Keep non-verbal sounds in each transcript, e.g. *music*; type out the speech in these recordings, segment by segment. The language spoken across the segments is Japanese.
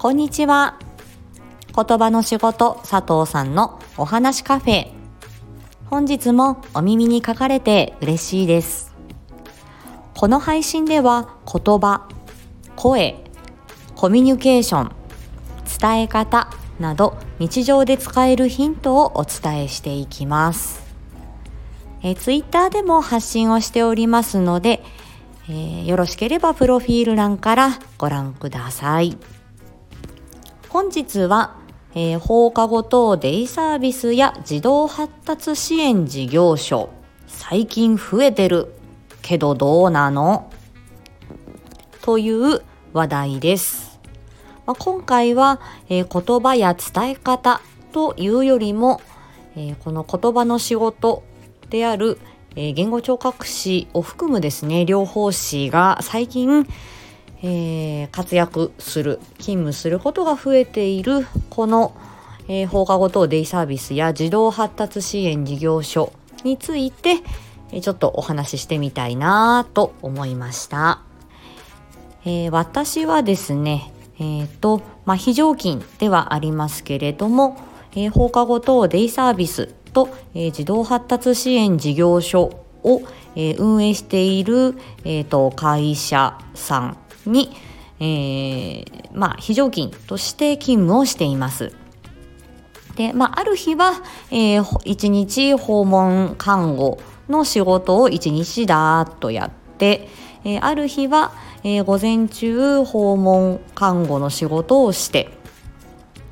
こんにちは。言葉の仕事佐藤さんのお話カフェ。本日もお耳に書かれて嬉しいです。この配信では言葉、声、コミュニケーション、伝え方など日常で使えるヒントをお伝えしていきます。えー、ツイッターでも発信をしておりますので、えー、よろしければプロフィール欄からご覧ください。本日は、えー、放課後等デイサービスや児童発達支援事業所最近増えてるけどどうなの？という話題です。まあ、今回は、えー、言葉や伝え方というよりも、えー、この言葉の仕事である、え、言語聴覚士を含むですね両方士が最近、えー、活躍する勤務することが増えているこの、えー、放課後等デイサービスや児童発達支援事業所について、えー、ちょっとお話ししてみたいなと思いました。えー、私はですね、えっ、ー、と、まあ、非常勤ではありますけれども、えー、放課後等デイサービスと、えー、児童発達支援事業所を、えー、運営している、えーと、会社さんに、えー、まあ、非常勤として勤務をしています。で、まあ、ある日は、えー、一日訪問看護の仕事を一日だーっとやって、えー、ある日は、えー、午前中訪問看護の仕事をして、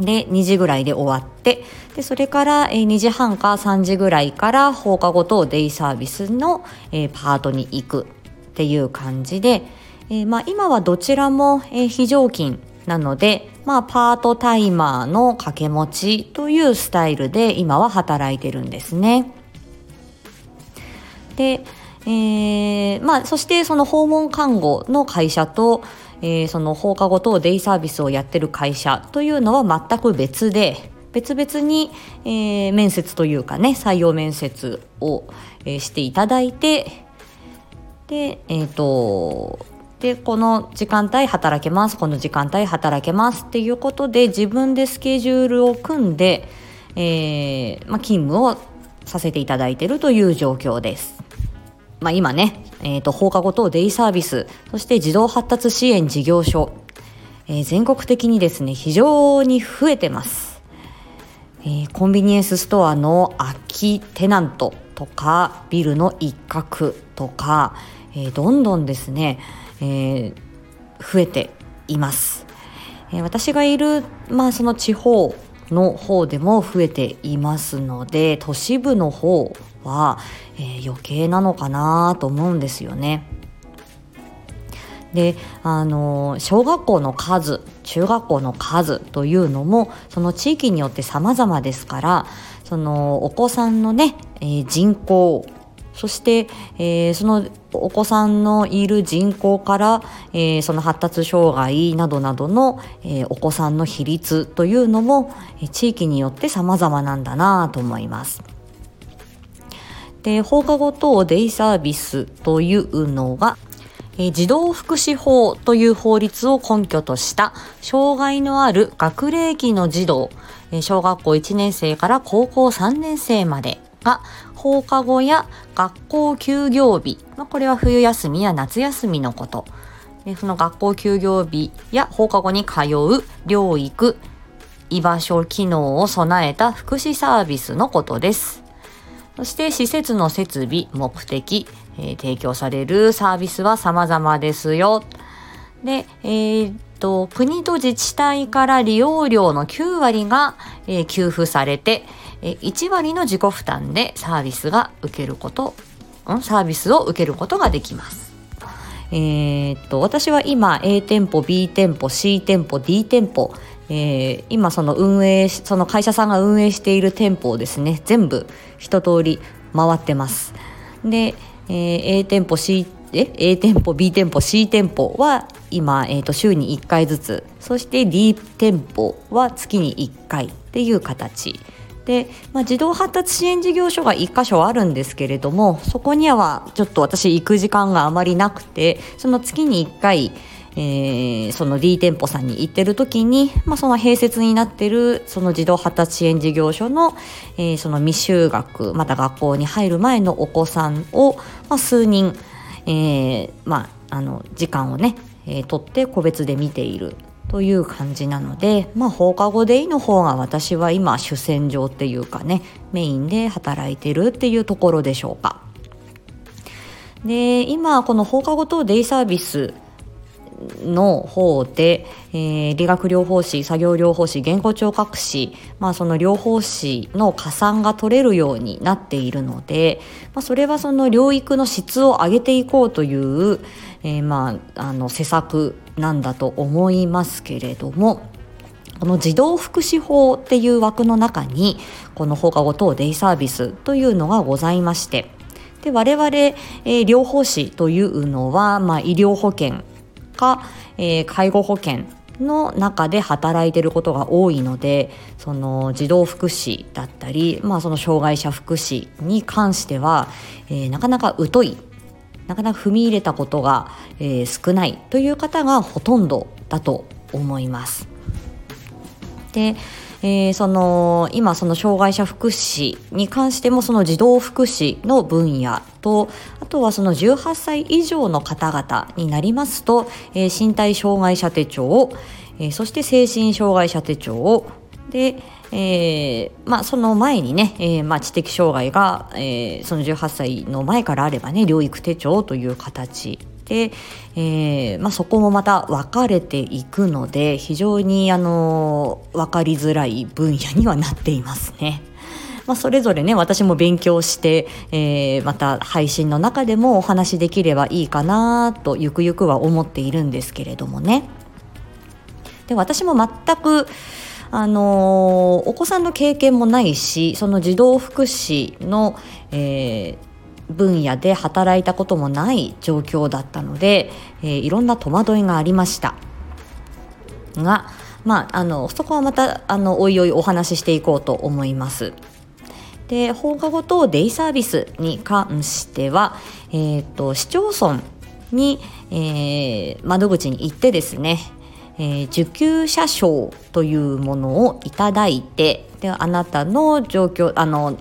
で、2時ぐらいで終わって、で、それから、えー、2時半か3時ぐらいから放課後とデイサービスの、えー、パートに行くっていう感じで、えー、まあ今はどちらも、え、非常勤なので、まあパートタイマーの掛け持ちというスタイルで今は働いてるんですね。で、えー、まあそしてその訪問看護の会社と、えー、その放課後等デイサービスをやってる会社というのは全く別で、別々に、えー、面接というかね、採用面接を、え、していただいて、で、えっ、と、で、この時間帯働けます、この時間帯働けますっていうことで自分でスケジュールを組んで、えー、まあ、勤務をさせていただいているという状況です。まあ、今ね、えっ、ー、と、放課後等デイサービス、そして児童発達支援事業所、えー、全国的にですね、非常に増えてます。えー、コンビニエンスストアの空きテナントとか、ビルの一角とか、えー、どんどんですね、えー、増えています。えー、私がいる、まあ、その地方の方でも増えていますので、都市部の方は、え、余計なのかなと思うんですよね。であの小学校の数中学校の数というのもその地域によって様々ですからそのお子さんのね、えー、人口そして、えー、そのお子さんのいる人口から、えー、その発達障害などなどの、えー、お子さんの比率というのも、え地域によって様々なんだなと思います。で放課後等デイサービスというのが、え児童福祉法という法律を根拠とした障害のある学齢期の児童、え小学校1年生から高校3年生までが放課後や学校休業日、まあ、これは冬休みや夏休みのこと。その学校休業日や放課後に通う療育、居場所機能を備えた福祉サービスのことです。そして施設の設備、目的、えー、提供されるサービスは様々ですよ。で、えー、と、国と自治体から利用料の9割が、えー、給付されて、え1割の自己負担でサービスが受けること、うん、サービスを受けることができます。えー、っと、私は今 A 店舗、B 店舗、C 店舗、D 店舗、えー、今その運営、その会社さんが運営している店舗をですね、全部一通り回ってます。で、えー、A 店舗、C え A 店舗 B 店舗 C 店舗は今、えー、と週に1回ずつ。そして D 店舗は月に1回っていう形。で、まあ、児童発達支援事業所が1箇所あるんですけれどもそこにはちょっと私行く時間があまりなくてその月に1回、えー、その D 店舗さんに行ってる時に、まあ、その併設になってるその児童発達支援事業所の,、えー、その未就学また学校に入る前のお子さんを、まあ、数人、えーまあ、あの時間をね、えー、取って個別で見ているという感じなので、まあ、放課後デイの方が私は今主戦場っていうかねメインで働いてるっていうところでしょうか。で今この放課後等デイサービスの方で、えー、理学療法士作業療法士言語聴覚士、まあ、その療法士の加算が取れるようになっているので、まあ、それはその療育の質を上げていこうという、えー、まああの施策なんだと思いますけれども。この児童福祉法っていう枠の中にこの放課後等デイサービスというのがございましてで我々、えー、療法士というのは、まあ、医療保険か、えー、介護保険の中で働いてることが多いのでその児童福祉だったり、まあ、その障害者福祉に関しては、えー、なかなか疎いなかなか踏み入れたことが、えー、少ないという方がほとんどだと思います。でえー、その今その障害者福祉に関してもその児童福祉の分野ととはその18歳以上の方々になりますと、えー、身体障害者手帳、えー、そして精神障害者手帳で、えーまあ、その前にね、えーまあ、知的障害が、えー、その18歳の前からあればね療育手帳という形で、えーまあ、そこもまた分かれていくので非常にあの分かりづらい分野にはなっていますね。まあ、それぞれね私も勉強して、えー、また配信の中でもお話できればいいかなとゆくゆくは思っているんですけれどもね。で私も全くあのお子さんの経験もないしその児童福祉の、えー分野で働いたこともない状況だったので、えー、いろんな戸惑いがありましたが、まあ、あのそこはまたあのおいおいお話ししていこうと思います。で放課後等デイサービスに関しては、えーと、市町村に、えー、窓口に行ってですね、えー、受給者証というものをいただいてであなたの状況あの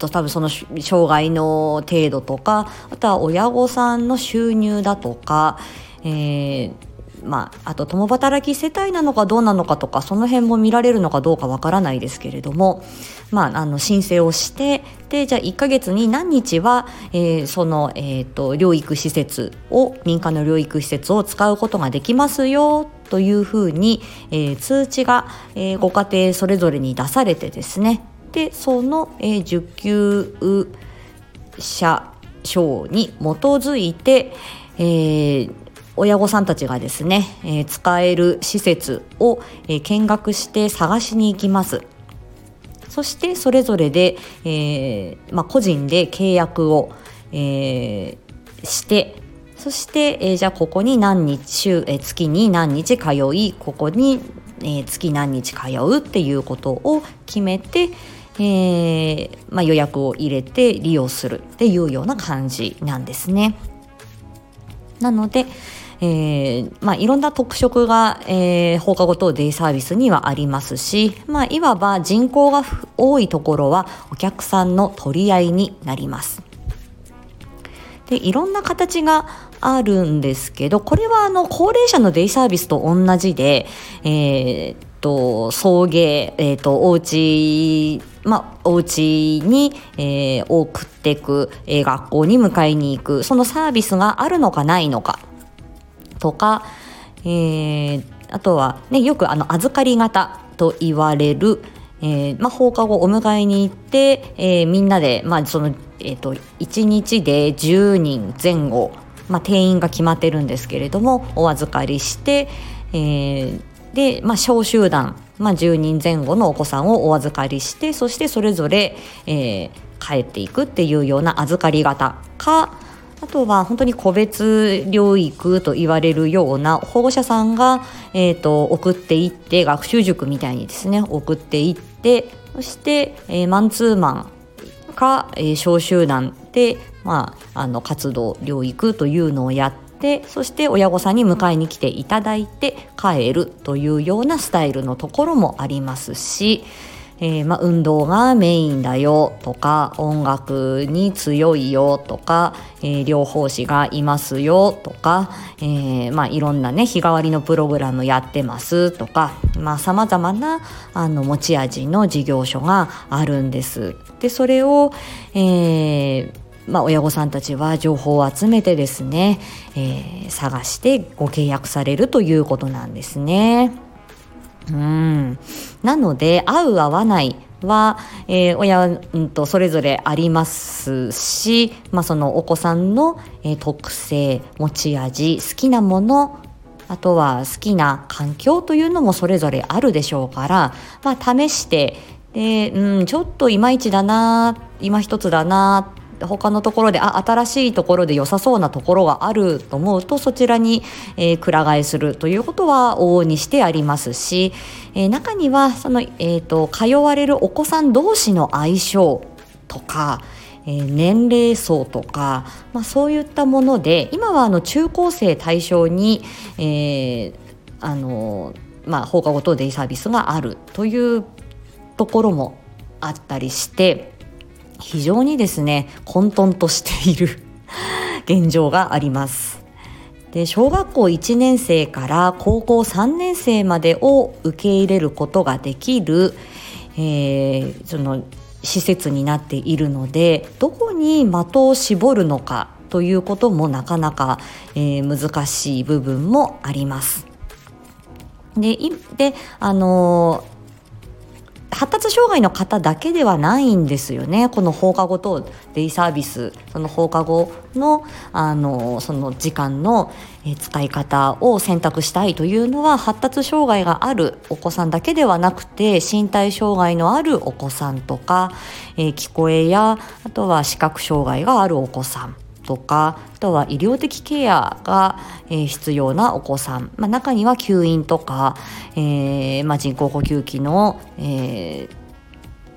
と多分その障害の程度とかあとは親御さんの収入だとか、えーまあ、あと共働き世帯なのかどうなのかとかその辺も見られるのかどうかわからないですけれども、まあ、あの申請をしてでじゃあ1ヶ月に何日は、えー、その、えーと、療育施設を民間の療育施設を使うことができますよというふうに、えー、通知が、えー、ご家庭それぞれに出されてですね。でその、えー、受給者証に基づいて、えー、親御さんたちがですね、えー、使える施設を、えー、見学して探しに行きます。そしてそれぞれで、えーまあ、個人で契約を、え、してそして、え、じゃあここに何日週、え、月に何日通いここに、え、月何日通うっていうことを決めて、えまあ、予約を入れて利用するっていうような感じなんですね。なので、えーまあ、いろんな特色が、えー、放課後等デイサービスにはありますし、まあ、いわば人口が多いところはお客さんの取り合いになります。でいろんな形があるんですけどこれはあの高齢者のデイサービスと同じで、えー、と送迎、えー、とお家まあ、お家に、えー、送っていく、えー、学校に迎えに行くそのサービスがあるのかないのかとか、えー、あとは、ね、よくあの預かり型と言われる、えーまあ、放課後お迎えに行って、えー、みんなで、まあそのえーと、1日で10人前後、まあ、定員が決まってるんですけれどもお預かりして、えー、で、まあ、小集団、まあ、10人前後のお子さんをお預かりしてそしてそれぞれ、えー、帰っていくっていうような預かり方かあとは本当に個別療育と言われるような保護者さんが、えーと、送っていって学習塾みたいにですね送っていってそして、えー、マンツーマンか、えー、小集団で、まあ、あの活動療育というのをやっでそして親御さんに迎えに来ていただいて帰るというようなスタイルのところもありますし、えー、ま、運動がメインだよとか音楽に強いよとか、えー、療法士がいますよとか、えー、ま、いろんなね日替わりのプログラムやってますとかさまざ、まなあの持ち味の事業所があるんです。でそれを、えまあ、親御さんたちは情報を集めてですね、え探してご契約されるということなんですね。うん。なので合う合わないは、えー、親、うんと、それぞれありますし、まあ、そのお子さんの、えー、特性持ち味好きなものあとは好きな環境というのもそれぞれあるでしょうから、まあ、試してで、うん、ちょっといまいちだな今一つだな他のところであ新しいところで良さそうなところがあると思うとそちらに、えー、くら替えするということは往々にしてありますし、えー、中にはその、えーと、通われるお子さん同士の相性とか、えー、年齢層とか、まあ、そういったもので今はあの中高生対象に、えー、あのまあ、放課後等デイサービスがあるというところもあったりして非常にですね混沌としている *laughs* 現状があります。で小学校1年生から高校3年生までを受け入れることができる、えー、その施設になっているのでどこに的を絞るのかということもなかなか、えー、難しい部分もあります。でであの発達障害の方だけではないんですよね。この放課後とデイサービスその放課後のあのその時間の使い方を選択したいというのは発達障害があるお子さんだけではなくて身体障害のあるお子さんとか、え、聞こえやあとは視覚障害があるお子さん。とかあとは医療的ケアが、えー、必要なお子さん、まあ、中には吸引とか、えーまあ、人工呼吸器の、えー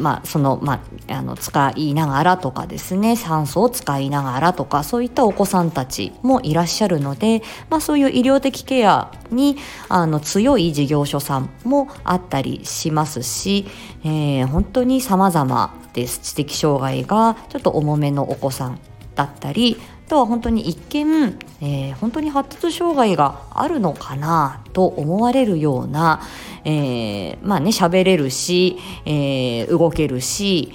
まあ、その、まあ、あの使いながらとかですね。酸素を使いながらとかそういったお子さんたちもいらっしゃるので、まあ、そういう医療的ケアにあの強い事業所さんもあったりしますし、えー、本当に様々です。知的障害がちょっと重めのお子さんだったりあとは本当に一見、えー、本当に発達障害があるのかなと思われるような、えー、まあね喋れるし、えー、動けるし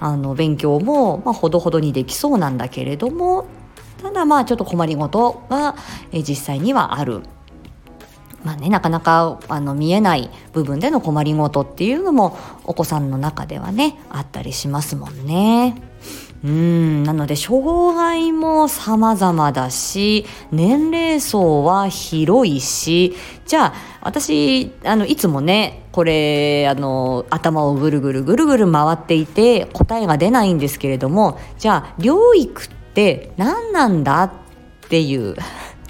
あの勉強も、まあ、ほどほどにできそうなんだけれどもただまあちょっと困りごとが、えー、実際にはある。まあね、なかなかあの見えない部分での困りごとっていうのもお子さんの中ではねあったりしますもんね。うん。なので障害も様々だし年齢層は広いしじゃあ私あのいつもねこれあの頭をぐるぐるぐるぐる回っていて答えが出ないんですけれどもじゃあ療育って何なんだっていう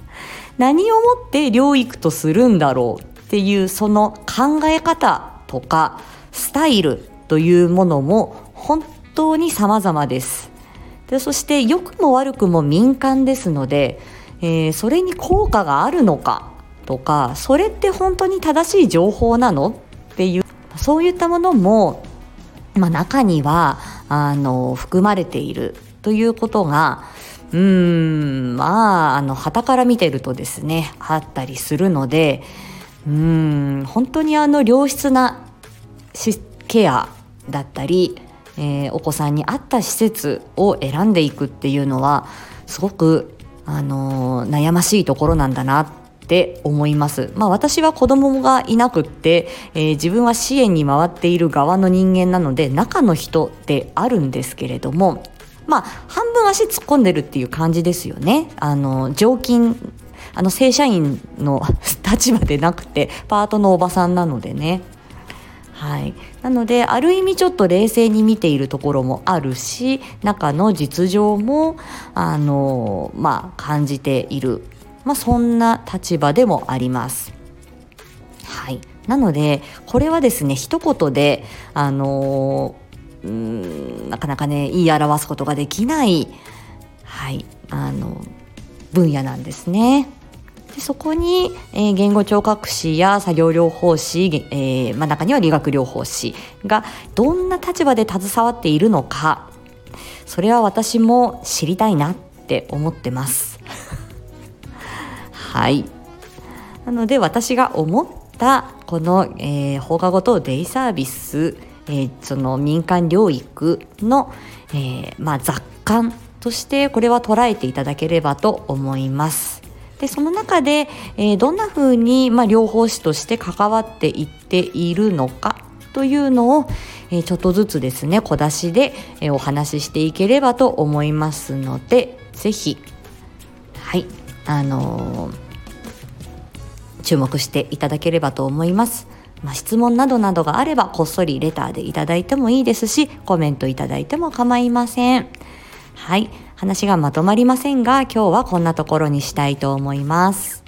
*laughs* 何をもって療育とするんだろうっていうその考え方とかスタイルというものも本当に様々です。でそして良くも悪くも民間ですので、えー、それに効果があるのかとかそれって本当に正しい情報なの？っていうそういったものも、まあ、中にはあの含まれているということがうんまああの旗から見てるとですねあったりするのでうん本当にあの良質なケアだったりえー、お子さんに合った施設を選んでいくっていうのはすごく、あのー、悩ましいところなんだなって思います。まあ私は子供がいなくって、えー、自分は支援に回っている側の人間なので中の人であるんですけれどもまあ半分足突っ込んでるっていう感じですよね。あの常勤あの正社員の立場でなくてパートのおばさんなのでね。はい、なのである意味ちょっと冷静に見ているところもあるし中の実情もあの、まあ、感じている、まあ、そんな立場でもあります。はい、なのでこれはですね一言であのなかなかね言い表すことができない、はい、あの分野なんですね。でそこに、えー、言語聴覚士や作業療法士、えーまあ、中には理学療法士がどんな立場で携わっているのかそれは私も知りたいなって思ってます。*laughs* はいなので私が思ったこの、えー、放課後等デイサービス、えー、その民間療育の、えー、まあ、雑感としてこれは捉えていただければと思います。でその中で、えー、どんなふうに、まあ、療法士として関わっていっているのかというのを、えー、ちょっとずつですね小出しで、えー、お話ししていければと思いますので是非はいあの注目していただければと思います。まあ、質問などなどがあればこっそりレターでいただいてもいいですしコメントいただいても構いません。はい。話がまとまりませんが、今日はこんなところにしたいと思います。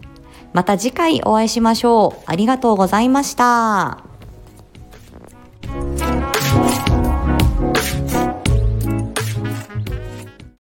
また次回お会いしましょう。ありがとうございました。